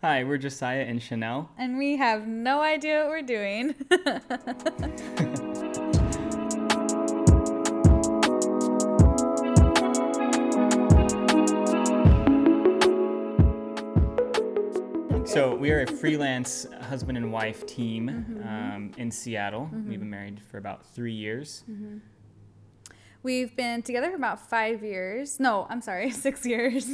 Hi, we're Josiah and Chanel. And we have no idea what we're doing. So we are a freelance husband and wife team mm-hmm. um, in Seattle. We've mm-hmm. been married for about three years. Mm-hmm. We've been together for about five years. No, I'm sorry, six years.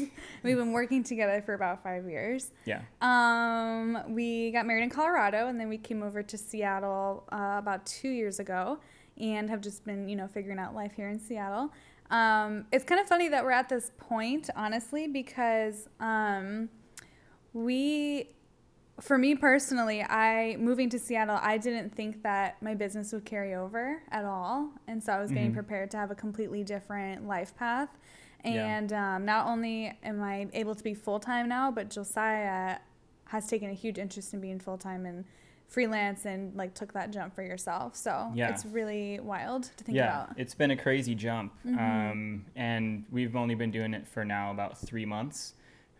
We've been working together for about five years. Yeah. Um, we got married in Colorado and then we came over to Seattle uh, about two years ago and have just been, you know, figuring out life here in Seattle. Um, it's kind of funny that we're at this point, honestly, because um, we, for me personally, I moving to Seattle, I didn't think that my business would carry over at all, and so I was getting Mhm. prepared to have a completely different life path. Yeah. And um, not only am I able to be full time now, but Josiah has taken a huge interest in being full time and freelance and like took that jump for yourself. So Yeah. it's really wild to think yeah, about. Mm-hmm. it's been a crazy jump. Um, and we've only been doing it for now about three months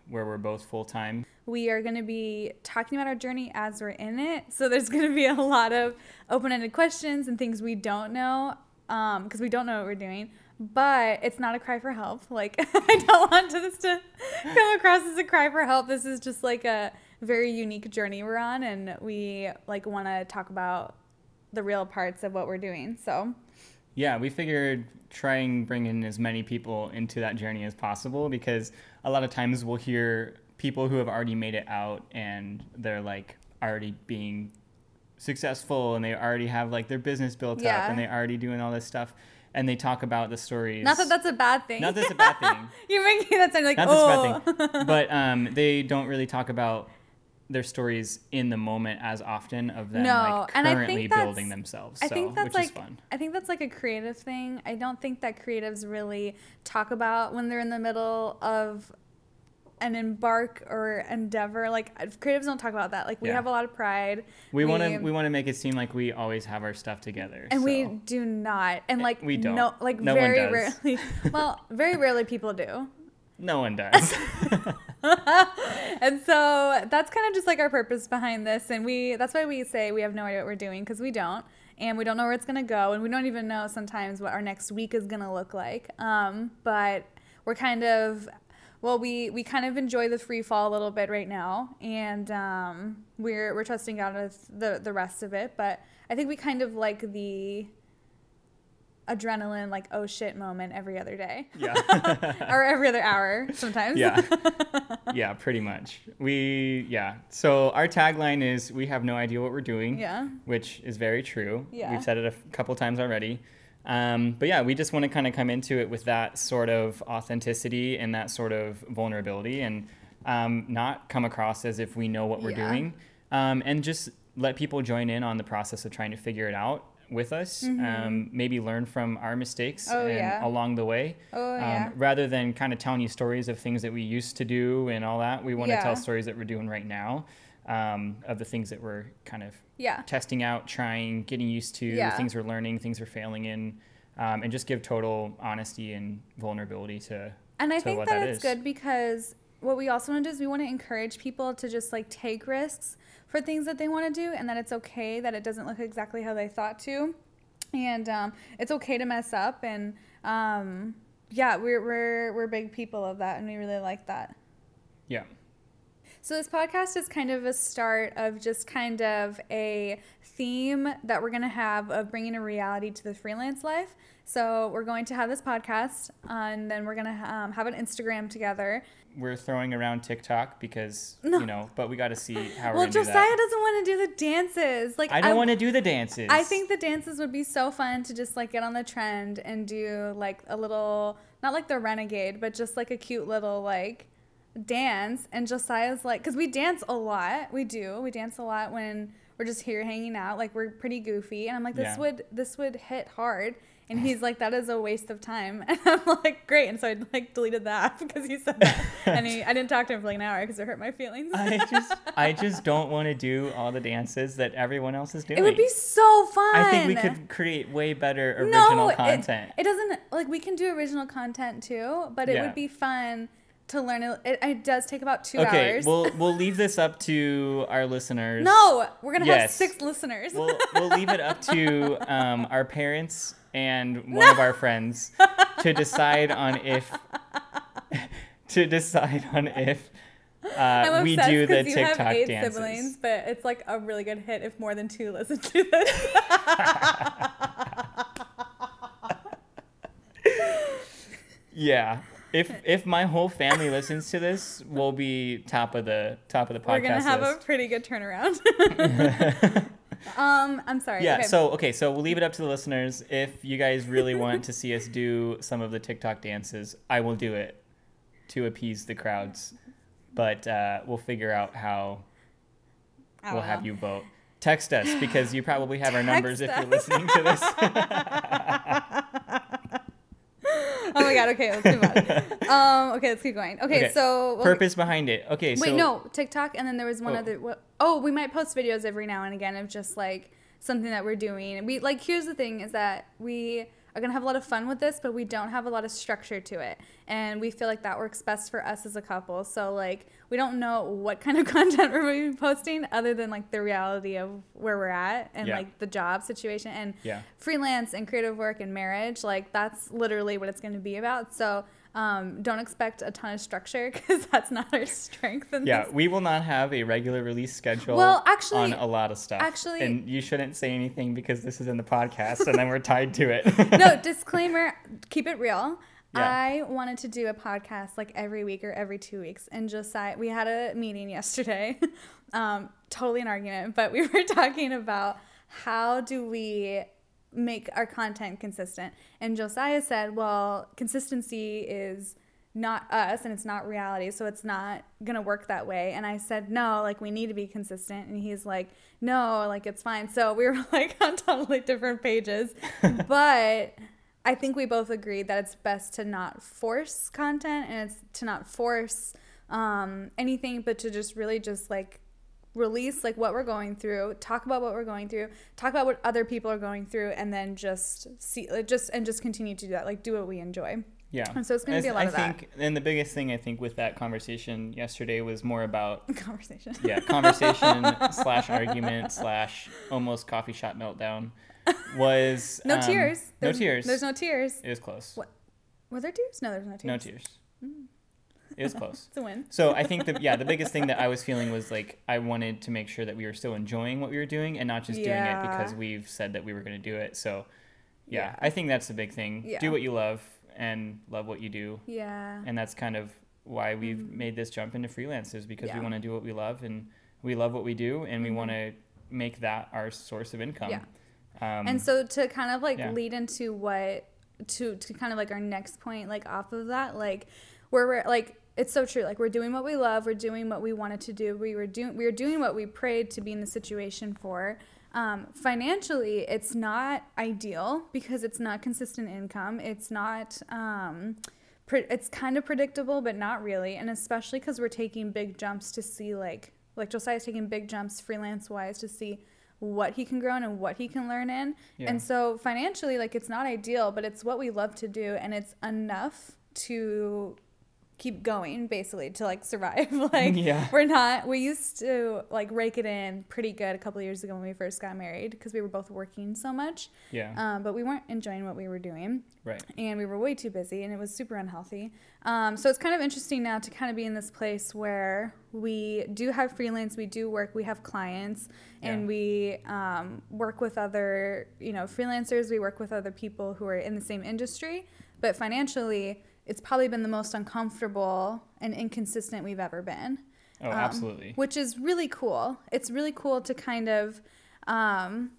where we're both full time. We are going to be talking about our journey as we're in it. So there's going to be a lot of open ended questions and things we don't know um, because we don't know what we're doing. But it's not a cry for help. Like, I don't want this to come across as a cry for help. This is just like a very unique journey we're on. And we like want to talk about the real parts of what we're doing. So, Yeah, we figured trying bringing in as many people into that journey as possible because a lot of times we'll hear people who have already made it out and they're like already being successful and they already have like their business built up and they're already doing all this stuff and they talk about the stories. not that that's a bad thing. Not that it's a bad thing. You're making that sound like, Not oh. that it's a bad thing. But um, they don't really talk about their stories in the moment as often of them No, like and I think currently building themselves. I so, think that's which like is fun. I think that's like a creative thing. I don't think that creatives really talk about when they're in the middle of an embark or endeavor. Like uh, creatives don't talk about that. Like we Yeah. have a lot of pride. We want to we want to make it seem like we always have our stuff together. and we do not. And eh, like we don't. No, like No very rarely. Well, very rarely people do. no one does. and so that's kind of just like our purpose behind this. And we that's why we say we have no idea what we're doing because we don't. And we don't know where it's going to go. And we don't even know sometimes what our next week is going to look like. Um, but we're kind of well we we kind of enjoy the free fall a little bit right now. And um, we're we're trusting god with the the rest of it. But i think we kind of like the adrenaline like oh shit moment every other day yeah. or every other hour sometimes yeah. Yeah, pretty much. We yeah. So our tagline is we have no idea what we're doing. yeah Which is very true. Yeah. We've said it a f- couple times already. Um, but yeah, we just want to kind of come into it with that sort of authenticity and that sort of vulnerability and um, not come across as if we know what we're Yeah. doing um, and just let people join in on the process of trying to figure it out with us. Um, maybe learn from our mistakes Mm-hmm. Oh, and yeah. along the way. Oh, um, yeah. Rather than kind of telling you stories of things that we used to do and all that, we want to Yeah. tell stories that we're doing right now um, of the things that we're kind of yeah testing out, trying, getting used to, Yeah. things we're learning, things we're failing in, um, and just give total honesty and vulnerability to. And I to think that, that it's is. good because what we also want to do is we want to encourage people to just like take risks for things that they want to do and that it's okay that it doesn't look exactly how they thought to. And um, it's okay to mess up. And um, yeah, we're, we're, we're big people of that and we really like that. Yeah. So this podcast is kind of a start of just kind of a theme that we're going to have of bringing a reality to the freelance life. So we're going to have this podcast, uh, and then we're going to um, have an Instagram together. We're throwing around TikTok because, No. you know, but we got to see how we're Well, going to do Josiah that. doesn't want to do the dances. Like I don't want to do the dances. I think the dances would be so fun to just like get on the trend and do like a little, not like the renegade, but just like a cute little like dance. And Josiah's like, because we dance a lot. We do. We dance a lot when we're just here hanging out. Like we're pretty goofy. And I'm like, this Yeah. would this would hit hard. And he's like, that is a waste of time. And I'm like, great. And so I like deleted that because he said that. and he, I didn't talk to him for like an hour because it hurt my feelings. I just, I just don't want to do all the dances that everyone else is doing. it would be so fun. I think we could create way better original it- content. It, doesn't like we can do original content too, but it Yeah. would be fun to learn it. It, it does take about two Okay, hours. we'll we'll leave this up to our listeners. no, we're gonna have six listeners. We'll we'll leave it up to um, our parents and one of our friends to decide on if to decide on if uh, I'm we do the you have TikTok eight dances. siblings, but it's like a really good hit if more than two listen to this. Yeah. If if my whole family listens to this, we'll be top of the top of the podcast We're gonna have a pretty good turnaround. um, I'm sorry. yeah. okay. So okay. So we'll leave it up to the listeners. If you guys really want to see us do some of the TikTok dances, I will do it to appease the crowds. But uh, we'll figure out how we'll have you vote. Text us because you probably have our numbers if you're listening to this. Oh my god. Okay, let's move on. Um, okay, let's keep going. Okay, Okay, so well, Purpose behind it. Okay. Wait, so no, TikTok, and then there was one Oh. other. What, oh, we might post videos every now and again of just like something that we're doing. We like here's the thing is that we are gonna have a lot of fun with this, but we don't have a lot of structure to it, and we feel like that works best for us as a couple. So like we don't know what kind of content we're going to be posting other than like the reality of where we're at and Yeah. like the job situation and Yeah. freelance and creative work and marriage like that's literally what it's going to be about so um, don't expect a ton of structure because that's not our strength in Yeah, this. we will not have a regular release schedule Well, actually- on a lot of stuff. actually- and you shouldn't say anything because this is in the podcast, and then we're tied to it. no disclaimer keep it real Yeah. i wanted to do a podcast like every week or every two weeks and josiah we had a meeting yesterday um, totally an argument but we were talking about how do we make our content consistent. And josiah said well consistency is not us and it's not reality so it's not gonna work that way. And i said no like we need to be consistent. And he's like no like it's fine. So we were like on totally different pages. But i think we both agreed that it's best to not force content and it's to not force um, anything but to just really just like release like what we're going through talk about what we're going through talk about what other people are going through and then just see just and just continue to do that like do what we enjoy yeah, And so it's gonna be a lot I of that. think, and the biggest thing I think with that conversation yesterday was more about conversation yeah, conversation slash argument slash almost coffee shop meltdown was no um, tears No tears. there's no tears It was close. What? were there tears no there's no tears No tears. It was close. it's a win So I think that yeah, the biggest thing that I was feeling was like I wanted to make sure that we were still enjoying what we were doing and not just doing it because we've said that we were going to do it. So yeah, Yeah. I think that's the big thing. Yeah. Do what you love and love what you do. yeah And that's kind of why we've made this jump into freelance is because we Mm-hmm. Want to do what we love and we love what we do and we Mhm. want to make that our source of income. Yeah. Um, and so to kind of like yeah. lead into what to to kind of like our next point like off of that like where we're like it's so true like we're doing what we love we're doing what we wanted to do we were doing we were doing what we prayed to be in the situation for um, financially it's not ideal because it's not consistent income it's not um, pre- it's kind of predictable but not really and especially because we're taking big jumps to see like like josiah's taking big jumps freelance wise to see what he can grow in and what he can learn in Yeah. and so financially like it's not ideal but it's what we love to do and it's enough to keep going basically to like survive like Yeah. we're not we used to like rake it in pretty good a couple of years ago when we first got married because we were both working so much yeah. um, but we weren't enjoying what we were doing right. and we were way too busy and it was super unhealthy um, so it's kind of interesting now to kind of be in this place where we do have freelance we do work we have clients and Yeah. we um, work with other you know freelancers we work with other people who are in the same industry but financially it's probably been the most uncomfortable and inconsistent we've ever been Oh, um, absolutely. which is really cool. It's really cool to kind of um,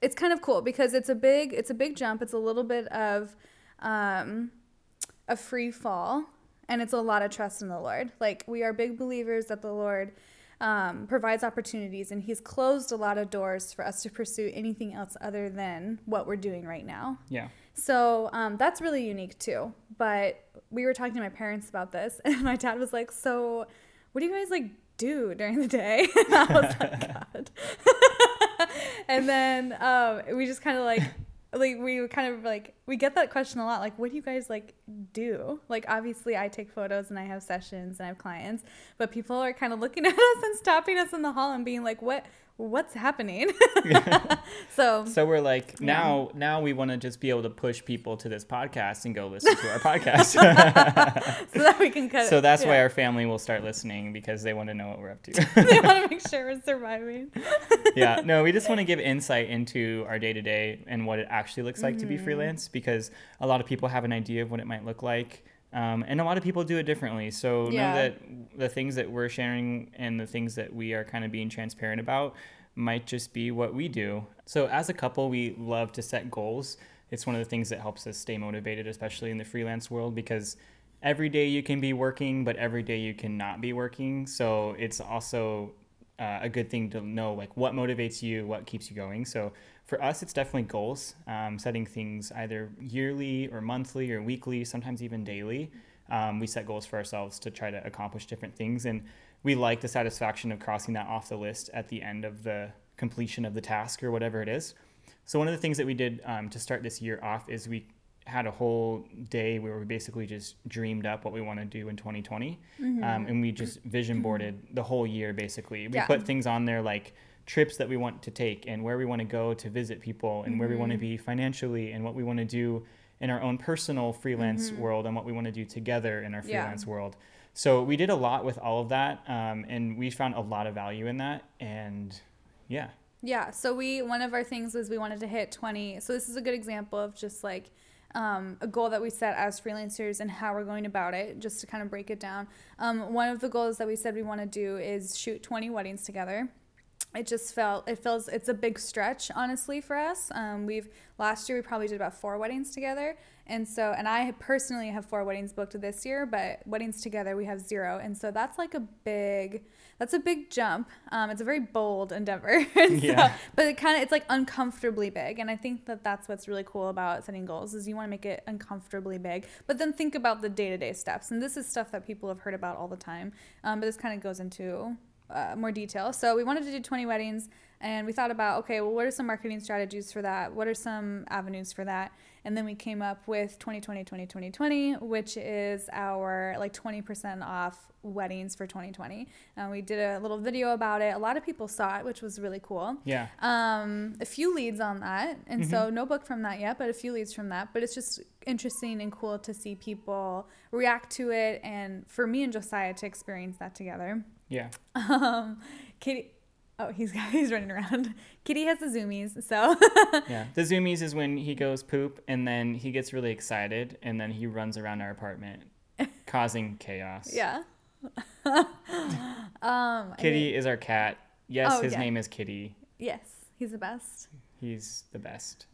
it's kind of cool because it's a big it's a big jump. It's a little bit of um, a free fall and it's a lot of trust in the Lord. Like we are big believers that the Lord um, provides opportunities and he's closed a lot of doors for us to pursue anything else other than what we're doing right now. Yeah. So um, that's really unique too. But we were talking to my parents about this, and my dad was like, "So, what do you guys like do during the day?" And I was like, "God." and then um, we just kind of like like we kind of like we get that question a lot like what do you guys like do? Like obviously i take photos and i have sessions and i have clients but people are kind of looking at us and stopping us in the hall and being like what what's happening so so we're like now yeah. now we want to just be able to push people to this podcast and go listen to our podcast so that we can cut so that's yeah. why our family will start listening because they want to know what we're up to they want to make sure we're surviving yeah no we just want to give insight into our day-to-day and what it actually looks like mm-hmm. to be mm-hmm. freelance because a lot of people have an idea of what it might look like um, and a lot of people do it differently. So yeah. know that the things that we're sharing and the things that we are kind of being transparent about might just be what we do. So as a couple, we love to set goals. It's one of the things that helps us stay motivated, especially in the freelance world, because every day you can be working, but every day you cannot be working. So it's also uh, a good thing to know like what motivates you, what keeps you going. So for us, it's definitely goals, um, setting things either yearly or monthly or weekly, sometimes even daily. Um, we set goals for ourselves to try to accomplish different things. And we like the satisfaction of crossing that off the list at the end of the completion of the task or whatever it is. So, one of the things that we did um, to start this year off is we had a whole day where we basically just dreamed up what we want to do in 2020. Mm-hmm. Um, and we just vision boarded the whole year basically. We yeah. put things on there like, trips that we want to take and where we want to go to visit people and mm-hmm. where we want to mm-hmm. be financially and what we want to do in our own personal freelance mm-hmm. world and what we want to do together in our freelance yeah. world. So we did a lot with all of that, um, and we found a lot of value in that. And yeah. Yeah. So we one of our things was we wanted to hit twenty. So this is a good example of just like. Um, a goal that we set as freelancers and how we're going about it, just to kind of break it down. Um, one of the goals that we said we want to do is shoot 20 weddings together it just felt it feels it's a big stretch honestly for us. Um, we've last year we probably did about four weddings together. And so and i personally have four weddings booked this year but weddings together we have zero. And so that's like a big that's a big jump. Um, it's a very bold endeavor. Yeah. but it kind of it's like uncomfortably big. And i think that that's what's really cool about setting goals is you want to make it uncomfortably big. But then think about the day-to-day steps. And this is stuff that people have heard about all the time. Um, but this kind of goes into uh, more detail. So we wanted to do 20 weddings and we thought about, okay, well, what are some marketing strategies for that? What are some avenues for that? And then we came up with 2020, 2020, 20, which is our like 20% off weddings for 2020. And we did a little video about it. A lot of people saw it, which was really cool. Yeah. Um, a few leads on that. And mm-hmm. so no book from that yet, but a few leads from that. But it's just interesting and cool to see people react to it and for me and Josiah to experience that together. Yeah. Um, Kitty. Oh, he's he's running around. Kitty has the zoomies, so. yeah, the zoomies is when he goes poop and then he gets really excited and then he runs around our apartment, causing chaos. Yeah. um, Kitty is our cat. Yes, oh, his yeah. name is Kitty. Yes, he's the best. He's the best.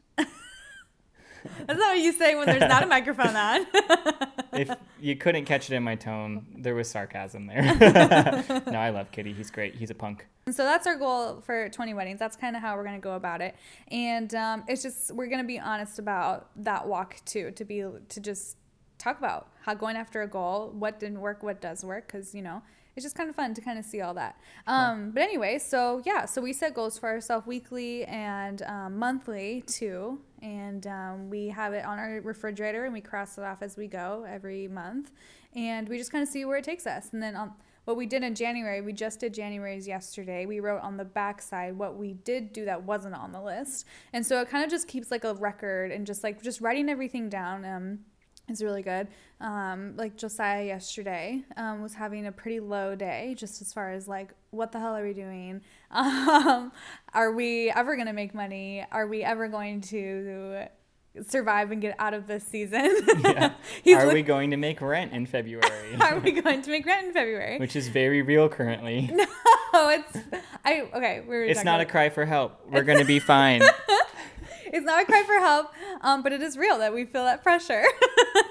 That's not what you say when there's not a microphone on. if you couldn't catch it in my tone, there was sarcasm there. no, I love Kitty. He's great. He's a punk. So that's our goal for 20 weddings. That's kind of how we're going to go about it. And um, it's just, we're going to be honest about that walk too, to be, to just talk about how going after a goal, what didn't work, what does work. Cause you know, it's just kind of fun to kind of see all that. Um, yeah. But anyway, so yeah, so we set goals for ourselves weekly and um, monthly too, and um, we have it on our refrigerator and we cross it off as we go every month, and we just kind of see where it takes us. And then on what we did in January, we just did January's yesterday. We wrote on the back side what we did do that wasn't on the list, and so it kind of just keeps like a record and just like just writing everything down. Um, is really good. Um, like Josiah yesterday um, was having a pretty low day, just as far as like, what the hell are we doing? Um, are we ever going to make money? Are we ever going to survive and get out of this season? yeah. are we going to make rent in February? are we going to make rent in February? Which is very real currently. No, it's I okay. We it's not a cry for help. We're going to be fine. it's not a cry for help, um, but it is real that we feel that pressure.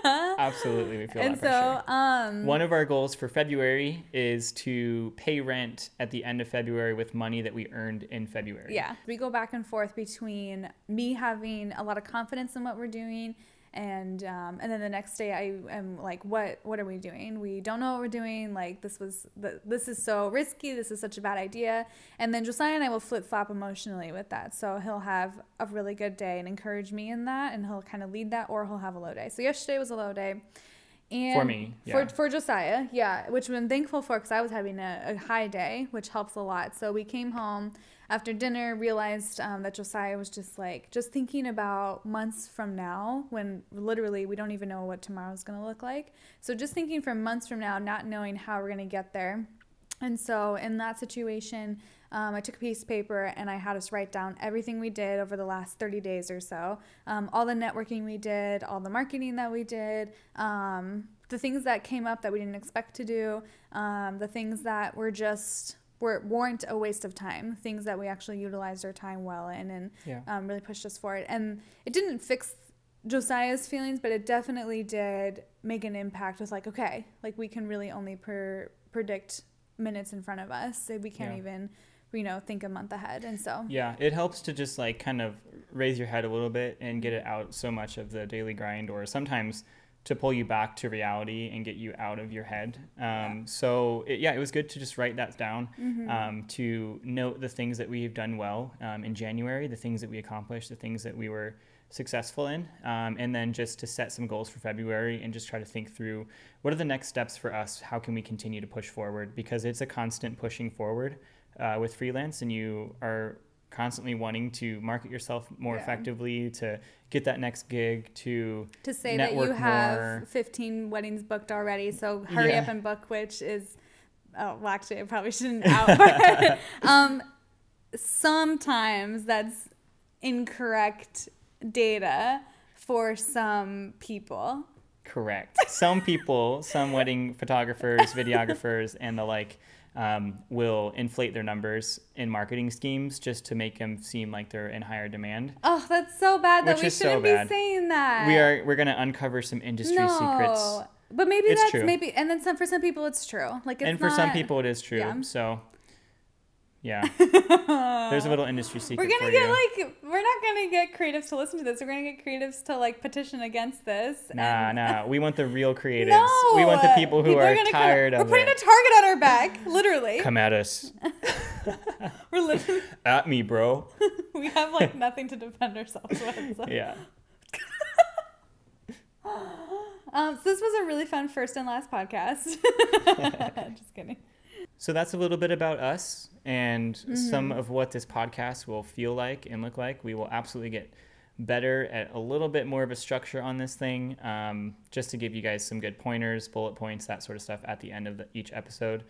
Absolutely, we feel and that pressure. so, um, one of our goals for February is to pay rent at the end of February with money that we earned in February. Yeah, we go back and forth between me having a lot of confidence in what we're doing and um, and then the next day I am like, what what are we doing? We don't know what we're doing. Like this was the, this is so risky. This is such a bad idea. And then Josiah and I will flip flop emotionally with that. So he'll have a really good day and encourage me in that, and he'll kind of lead that, or he'll have a low day. So yesterday was a low day. And For me, yeah. for, for Josiah, yeah, which I'm thankful for because I was having a, a high day, which helps a lot. So we came home after dinner, realized um, that Josiah was just like, just thinking about months from now when literally we don't even know what tomorrow's going to look like. So just thinking from months from now, not knowing how we're going to get there. And so in that situation, um, I took a piece of paper and I had us write down everything we did over the last 30 days or so, um, all the networking we did, all the marketing that we did, um, the things that came up that we didn't expect to do, um, the things that were just were weren't a waste of time, things that we actually utilized our time well in and Yeah. um, really pushed us forward. And it didn't fix Josiah's feelings, but it definitely did make an impact with like, okay, like we can really only per- predict minutes in front of us. So we can't Yeah. even, you know, think a month ahead. And so, Yeah, it helps to just like kind of raise your head a little bit and get it out so much of the daily grind, or sometimes to pull you back to reality and get you out of your head. Um, So it, yeah, it was good to just write that down, um, to note the things that we've done well um, in January, the things that we accomplished, the things that we were successful in, um, and then just to set some goals for February and just try to think through what are the next steps for us. How can we continue to push forward? Because it's a constant pushing forward uh, with freelance, and you are constantly wanting to market yourself more Yeah. effectively, to get that next gig, to to say that you have more. 15 weddings booked already, so hurry Yeah. up and book, which is, oh, well, actually, I probably shouldn't out, but um, sometimes that's incorrect data for some people. correct. Some people, some wedding photographers, videographers, and the like. Um, will inflate their numbers in marketing schemes just to make them seem like they're in higher demand. Oh, that's so bad that we shouldn't bad. be saying that. we are we're gonna uncover some industry secrets But maybe It's that's true. maybe, and then some for some people it's true. Like it's and for some people it is true yeah. so yeah there's a little industry secret We're gonna get you like we're not gonna get creatives to listen to this. We're gonna get creatives to like petition against this. nah nah we want the real creatives No, we want the people who are, gonna come- tired We're of putting it a target on our back, literally. come at us We're literally at me bro we have like nothing to defend ourselves with. so. yeah Um, so this was a really fun first and last podcast. Just kidding. So that's a little bit about us and Mm-hmm. some of what this podcast will feel like and look like. We will absolutely get better at a little bit more of a structure on this thing um, just to give you guys some good pointers bullet points that sort of stuff at the end of the, each episode.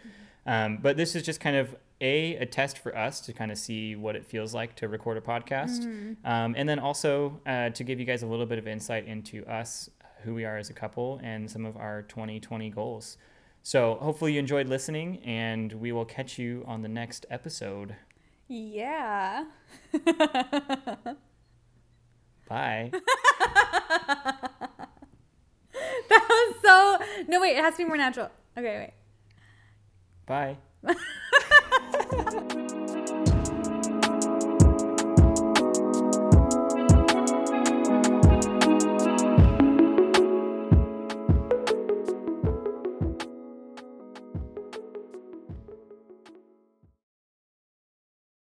Um, but this is just kind of a a test for us to kind of see what it feels like to record a podcast. Um, and then also uh, to give you guys a little bit of insight into us who we are as a couple and some of our 2020 goals so hopefully you enjoyed listening, and we will catch you on the next episode. Yeah. Bye. that was so. No, wait, it has to be more natural. Okay, wait. Bye.